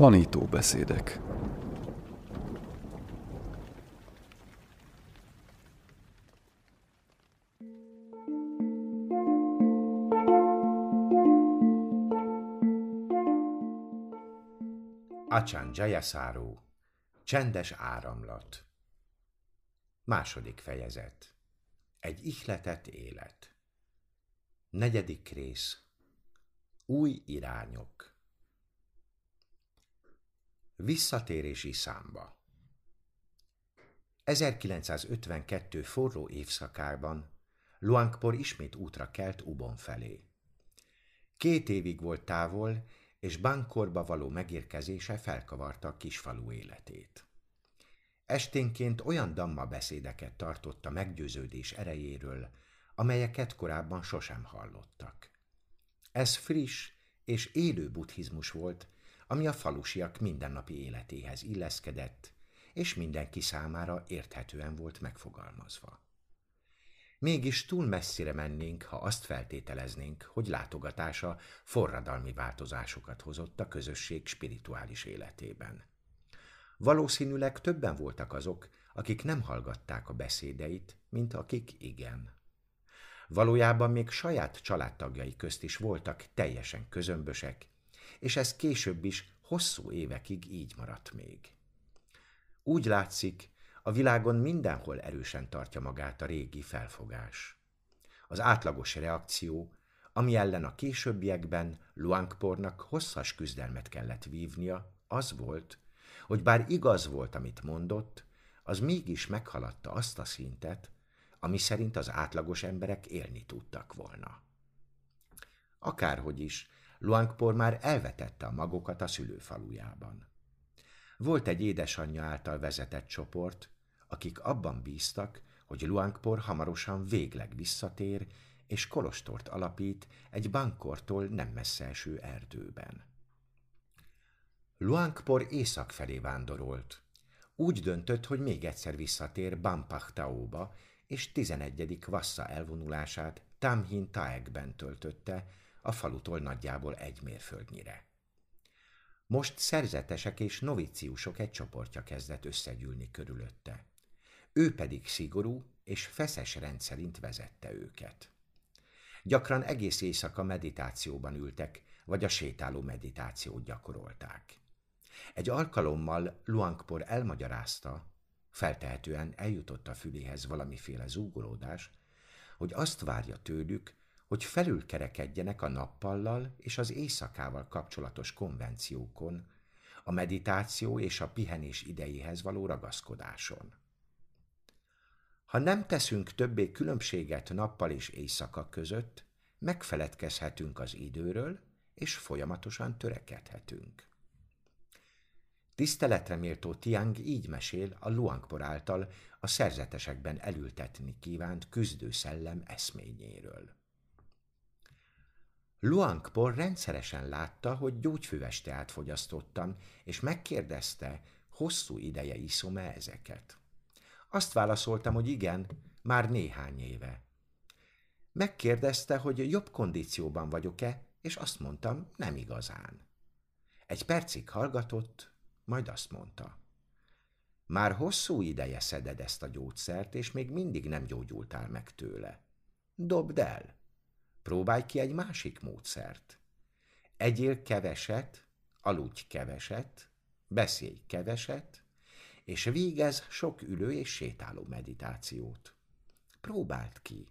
Tanító beszédek. Achan Jayasaru, Csendes áramlat. Második fejezet. Egy ihletett élet. Negyedik rész. Új irányok Visszatérési számba 1952 forró évszakában Luangpor ismét útra kelt Ubon felé. Két évig volt távol, és Bankorba való megérkezése felkavarta a kisfalu életét. Esténként olyan damma beszédeket tartott a meggyőződés erejéről, amelyeket korábban sosem hallottak. Ez friss és élő buddhizmus volt, ami a falusiak mindennapi életéhez illeszkedett, és mindenki számára érthetően volt megfogalmazva. Mégis túl messzire mennénk, ha azt feltételeznénk, hogy látogatása forradalmi változásokat hozott a közösség spirituális életében. Valószínűleg többen voltak azok, akik nem hallgatták a beszédeit, mint akik igen. Valójában még saját családtagjai közt is voltak teljesen közömbösek, és ez később is hosszú évekig így maradt még. Úgy látszik, a világon mindenhol erősen tartja magát a régi felfogás. Az átlagos reakció, ami ellen a későbbiekben Luangpornak hosszas küzdelmet kellett vívnia, az volt, hogy bár igaz volt, amit mondott, az mégis meghaladta azt a szintet, ami szerint az átlagos emberek élni tudtak volna. Akárhogy is, Luangpor már elvetette a magokat a szülőfalujában. Volt egy édesanyja által vezetett csoport, akik abban bíztak, hogy Luangpor hamarosan végleg visszatér, és kolostort alapít egy bankortól nem messze eső erdőben. Luangpor észak felé vándorolt. Úgy döntött, hogy még egyszer visszatér Bampachtaóba, és 11. Vassa elvonulását Tamhin Taekben töltötte, a falutól nagyjából egy mérföldnyire. Most szerzetesek és novíciusok egy csoportja kezdett összegyűlni körülötte. Ő pedig szigorú és feszes rendszerint vezette őket. Gyakran egész éjszaka meditációban ültek, vagy a sétáló meditációt gyakorolták. Egy alkalommal Luangpor elmagyarázta, feltehetően eljutott a füléhez valamiféle zúgolódás, hogy azt várja tőlük, hogy felülkerekedjenek a nappallal és az éjszakával kapcsolatos konvenciókon, a meditáció és a pihenés idejéhez való ragaszkodáson. Ha nem teszünk többé különbséget nappal és éjszaka között, megfeledkezhetünk az időről, és folyamatosan törekedhetünk. Tiszteletre méltó Tiang így mesél a Luangpor által a szerzetesekben elültetni kívánt küzdő szellem eszményéről. Luangpor rendszeresen látta, hogy gyógyfüves fogyasztottam, és megkérdezte, hosszú ideje iszom-e ezeket. Azt válaszoltam, hogy igen, már néhány éve. Megkérdezte, hogy jobb kondícióban vagyok-e, és azt mondtam, nem igazán. Egy percig hallgatott, majd azt mondta. Már hosszú ideje szeded ezt a gyógyszert, és még mindig nem gyógyultál meg tőle. Dobd el! Próbálj ki egy másik módszert. Egyél keveset, aludj keveset, beszélj keveset, és végez sok ülő és sétáló meditációt. Próbáld ki.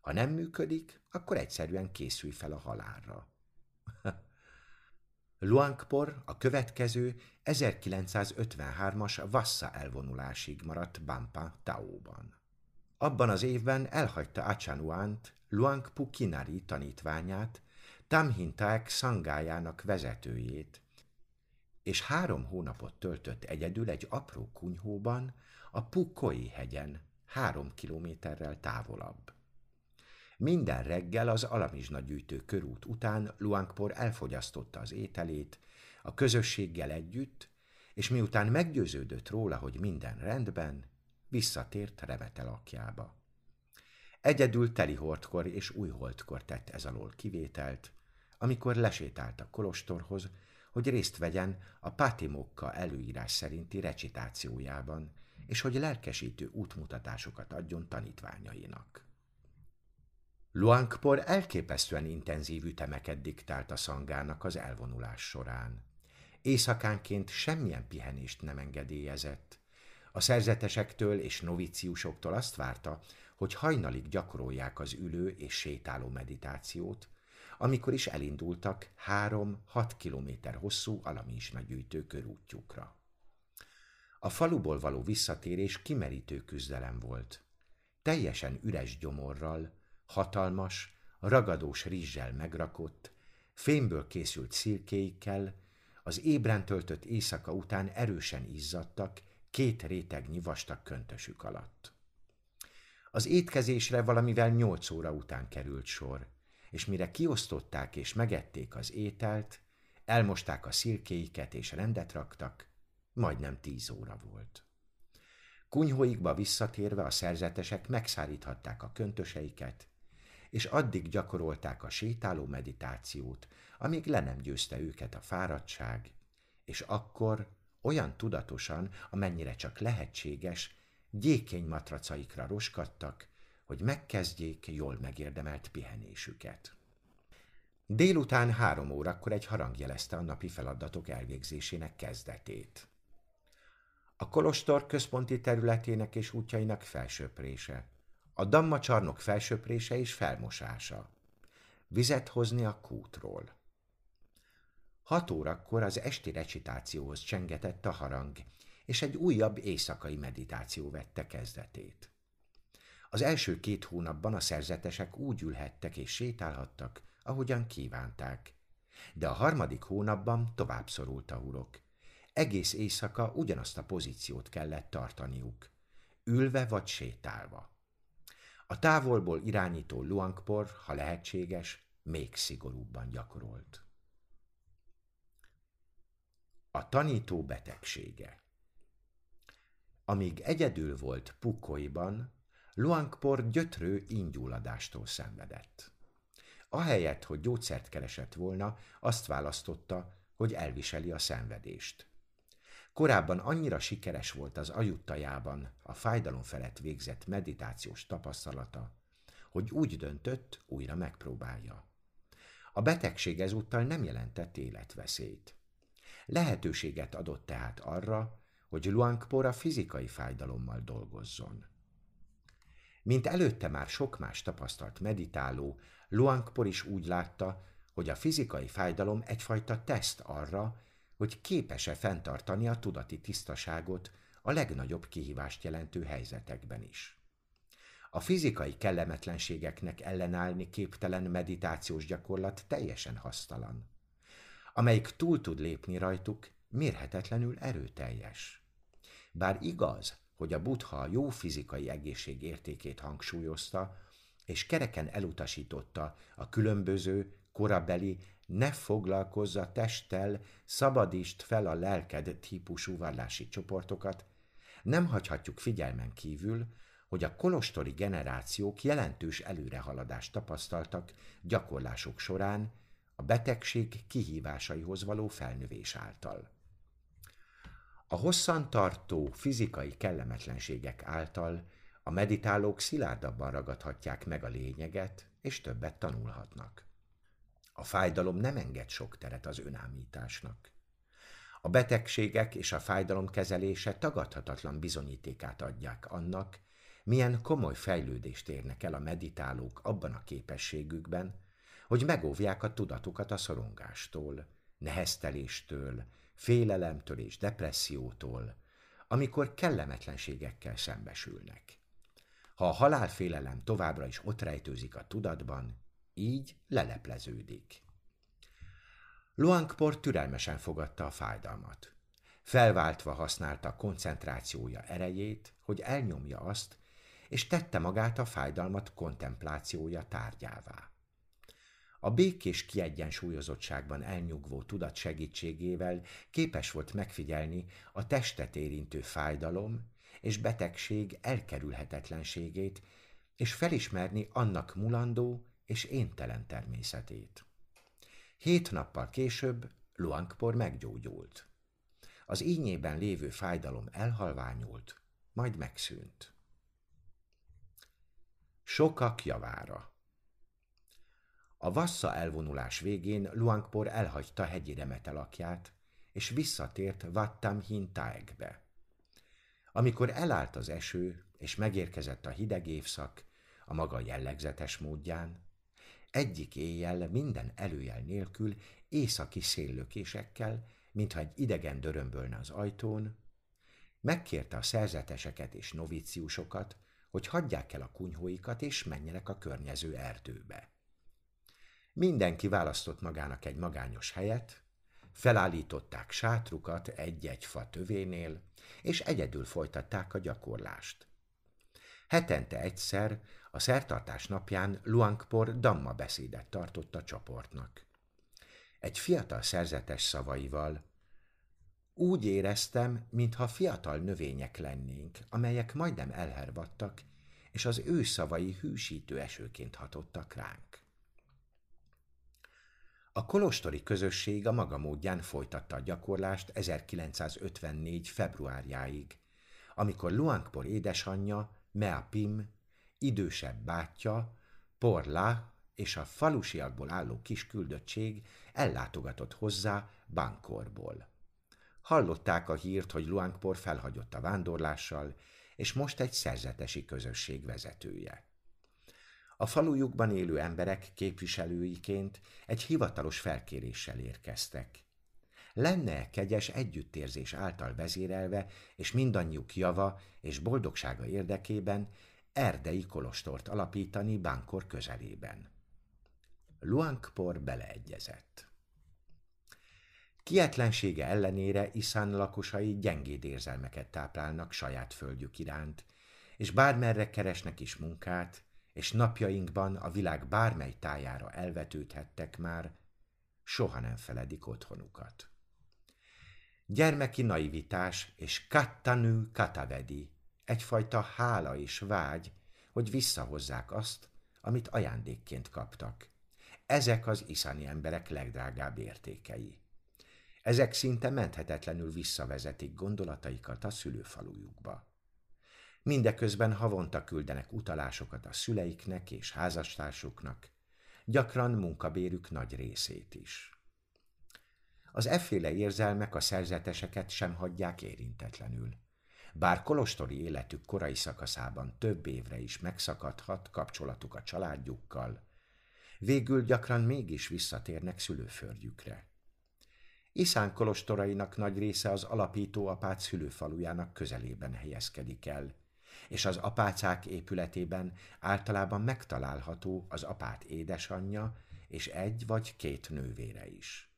Ha nem működik, akkor egyszerűen készülj fel a halálra. Luangpor a következő 1953-as Vassa elvonulásig maradt Bampa Taóban. Abban az évben elhagyta Achanuant, Luangpu Kinari tanítványát, Tamhinták szangájának vezetőjét, és három hónapot töltött egyedül egy apró kunyhóban, a Pukoi hegyen, három kilométerrel távolabb. Minden reggel az alamizsna gyűjtő körút után Luangpor elfogyasztotta az ételét, a közösséggel együtt, és miután meggyőződött róla, hogy minden rendben, visszatért remete lakjába. Egyedül teli hordkor és új holdkor tett ez alól kivételt, amikor lesétált a kolostorhoz, hogy részt vegyen a Pátimokka előírás szerinti recitációjában, és hogy lelkesítő útmutatásokat adjon tanítványainak. Luangpor elképesztően intenzív ütemeket diktált a szangának az elvonulás során. Éjszakánként semmilyen pihenést nem engedélyezett. A szerzetesektől és noviciusoktól azt várta, hogy hajnalig gyakorolják az ülő és sétáló meditációt, amikor is elindultak három-hat kilométer hosszú alamismegyűjtő körútjukra. A faluból való visszatérés kimerítő küzdelem volt. Teljesen üres gyomorral, hatalmas, ragadós rizssel megrakott, fémből készült szirkéikkel, az ébren töltött éjszaka után erősen izzadtak két rétegnyi vastag köntösük alatt. Az étkezésre valamivel nyolc óra után került sor, és mire kiosztották és megették az ételt, elmosták a szirkéiket és rendet raktak, majdnem tíz óra volt. Kunyhóikba visszatérve a szerzetesek megszáríthatták a köntöseiket, és addig gyakorolták a sétáló meditációt, amíg le nem győzte őket a fáradtság, és akkor olyan tudatosan, amennyire csak lehetséges, gyékény matracaikra roskadtak, hogy megkezdjék jól megérdemelt pihenésüket. Délután három órakor egy harang jelezte a napi feladatok elvégzésének kezdetét. A kolostor központi területének és útjainak felsöprése, a damma csarnok felsöprése és felmosása, vizet hozni a kútról. Hat órakor az esti recitációhoz csengetett a harang, és egy újabb éjszakai meditáció vette kezdetét. Az első két hónapban a szerzetesek úgy ülhettek és sétálhattak, ahogyan kívánták. De a harmadik hónapban tovább szorult a urok. Egész éjszaka ugyanazt a pozíciót kellett tartaniuk, ülve vagy sétálva. A távolból irányító Luangpor, ha lehetséges, még szigorúbban gyakorolt. A tanító betegsége Amíg egyedül volt Pukoiban, Luangpor gyötrő ingyulladástól szenvedett. Ahelyett, hogy gyógyszert keresett volna, azt választotta, hogy elviseli a szenvedést. Korábban annyira sikeres volt az ajuttajában a fájdalom felett végzett meditációs tapasztalata, hogy úgy döntött, újra megpróbálja. A betegség ezúttal nem jelentett életveszélyt. Lehetőséget adott tehát arra, hogy Luangpor a fizikai fájdalommal dolgozzon. Mint előtte már sok más tapasztalt meditáló, Luangpor is úgy látta, hogy a fizikai fájdalom egyfajta teszt arra, hogy képes-e fenntartani a tudati tisztaságot a legnagyobb kihívást jelentő helyzetekben is. A fizikai kellemetlenségeknek ellenállni képtelen meditációs gyakorlat teljesen hasztalan. Amelyik túl tud lépni rajtuk, mérhetetlenül erőteljes. Bár igaz, hogy a buddha a jó fizikai egészség értékét hangsúlyozta, és kereken elutasította a különböző, korabeli ne foglalkozz a testtel, szabadítsd fel a lelked típusú vallási csoportokat, nem hagyhatjuk figyelmen kívül, hogy a kolostori generációk jelentős előrehaladást tapasztaltak gyakorlások során a betegség kihívásaihoz való felnövés által. A hosszantartó fizikai kellemetlenségek által a meditálók szilárdabban ragadhatják meg a lényeget, és többet tanulhatnak. A fájdalom nem enged sok teret az önámításnak. A betegségek és a fájdalom kezelése tagadhatatlan bizonyítékát adják annak, milyen komoly fejlődést érnek el a meditálók abban a képességükben, hogy megóvják a tudatukat a szorongástól, nehezteléstől, félelemtől és depressziótól, amikor kellemetlenségekkel szembesülnek. Ha a halálfélelem továbbra is ott rejtőzik a tudatban, így lelepleződik. Luangport türelmesen fogadta a fájdalmat. Felváltva használta koncentrációja erejét, hogy elnyomja azt, és tette magát a fájdalmat kontemplációja tárgyává. A békés kiegyensúlyozottságban elnyugvó tudat segítségével képes volt megfigyelni a testet érintő fájdalom és betegség elkerülhetetlenségét, és felismerni annak mulandó és éntelen természetét. Hét nappal később Luangpor meggyógyult. Az ínyében lévő fájdalom elhalványult, majd megszűnt. Sokak javára A vassza elvonulás végén Luangpor elhagyta hegyi remetelakját, és visszatért Vattam Hintaegbe. Amikor elállt az eső, és megérkezett a hideg évszak, a maga jellegzetes módján, egyik éjjel minden előjel nélkül északi széllökésekkel, mintha egy idegen dörömbölne az ajtón, megkérte a szerzeteseket és novíciusokat, hogy hagyják el a kunyhóikat és menjenek a környező erdőbe. Mindenki választott magának egy magányos helyet, felállították sátrukat egy-egy fa tövénél, és egyedül folytatták a gyakorlást. Hetente egyszer, a szertartás napján Luangpor Damma beszédet tartott a csoportnak. Egy fiatal szerzetes szavaival, úgy éreztem, mintha fiatal növények lennénk, amelyek majdnem elhervadtak, és az ő szavai hűsítő esőként hatottak ránk. A kolostori közösség a maga módján folytatta a gyakorlást 1954. februárjáig, amikor Luangpor édesanyja, Mea Pim, idősebb bátyja, Porla és a falusiakból álló kis küldöttség ellátogatott hozzá Bankorból. Hallották a hírt, hogy Luangpor felhagyott a vándorlással, és most egy szerzetesi közösség vezetője. A falujukban élő emberek képviselőiként egy hivatalos felkéréssel érkeztek. Lenne kegyes együttérzés által vezérelve, és mindannyiuk java és boldogsága érdekében erdei kolostort alapítani Bánkor közelében. Luangpor beleegyezett. Kietlensége ellenére Iszán lakosai gyengéd érzelmeket táplálnak saját földjük iránt, és bármerre keresnek is munkát, és napjainkban a világ bármely tájára elvetődhettek már, soha nem feledik otthonukat. Gyermeki naivitás és kattanő katavedi, egyfajta hála és vágy, hogy visszahozzák azt, amit ajándékként kaptak. Ezek az iszani emberek legdrágább értékei. Ezek szinte menthetetlenül visszavezetik gondolataikat a szülőfalujukba. Mindeközben havonta küldenek utalásokat a szüleiknek és házastársuknak, gyakran munkabérük nagy részét is. Az efféle érzelmek a szerzeteseket sem hagyják érintetlenül. Bár kolostori életük korai szakaszában több évre is megszakadhat kapcsolatuk a családjukkal, végül gyakran mégis visszatérnek szülőföldjükre. Iszán kolostorainak nagy része az alapító apát szülőfalujának közelében helyezkedik el, és az apácák épületében általában megtalálható az apát édesanyja és egy vagy két nővére is.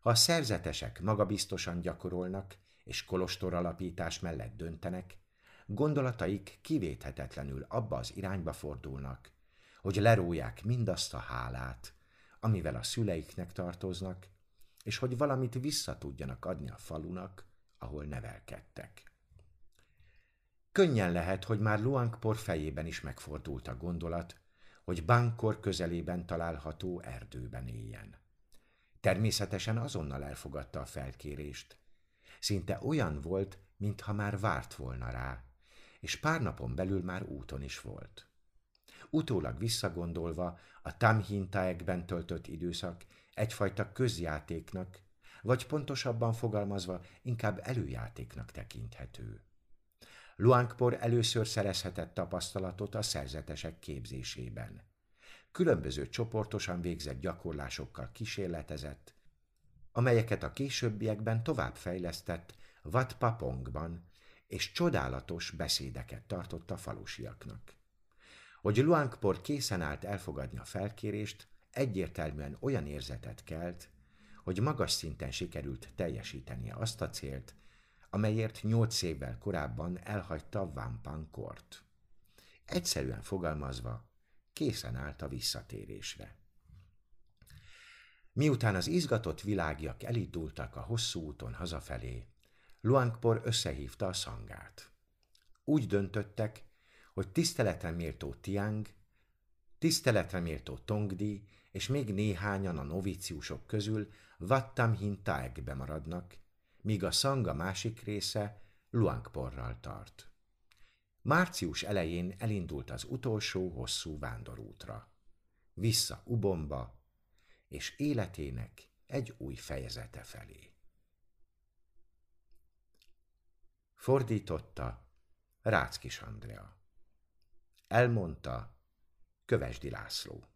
Ha a szerzetesek magabiztosan gyakorolnak és kolostor alapítás mellett döntenek, gondolataik kivéthetetlenül abba az irányba fordulnak, hogy leróják mindazt a hálát, amivel a szüleiknek tartoznak, és hogy valamit vissza tudjanak adni a falunak, ahol nevelkedtek. Könnyen lehet, hogy már Luangpor fejében is megfordult a gondolat, hogy Bankor közelében található erdőben éljen. Természetesen azonnal elfogadta a felkérést. Szinte olyan volt, mintha már várt volna rá, és pár napon belül már úton is volt. Utólag visszagondolva a Tamhintaekben töltött időszak egyfajta közjátéknak, vagy pontosabban fogalmazva inkább előjátéknak tekinthető. Luangpor először szerezhetett tapasztalatot a szerzetesek képzésében. Különböző csoportosan végzett gyakorlásokkal kísérletezett, amelyeket a későbbiekben továbbfejlesztett Wat Papongban, és csodálatos beszédeket tartott a falusiaknak. Hogy Luangpor készen állt elfogadni a felkérést, egyértelműen olyan érzetet kelt, hogy magas szinten sikerült teljesítenie azt a célt, amelyért nyolc évvel korábban elhagyta Vampankort. Egyszerűen fogalmazva, készen állt a visszatérésre. Miután az izgatott világiak elindultak a hosszú úton hazafelé, Luangpor összehívta a szangát. Úgy döntöttek, hogy tiszteletre méltó Tiang Tiszteletre méltó Tongdi és még néhányan a novíciusok közül Vattam Taegbe maradnak, míg a szanga másik része Luangporral tart. Március elején elindult az utolsó hosszú vándorútra. Vissza Ubomba, és életének egy új fejezete felé. Fordította Ráckis Andrea. Elmondta Kövesdi László.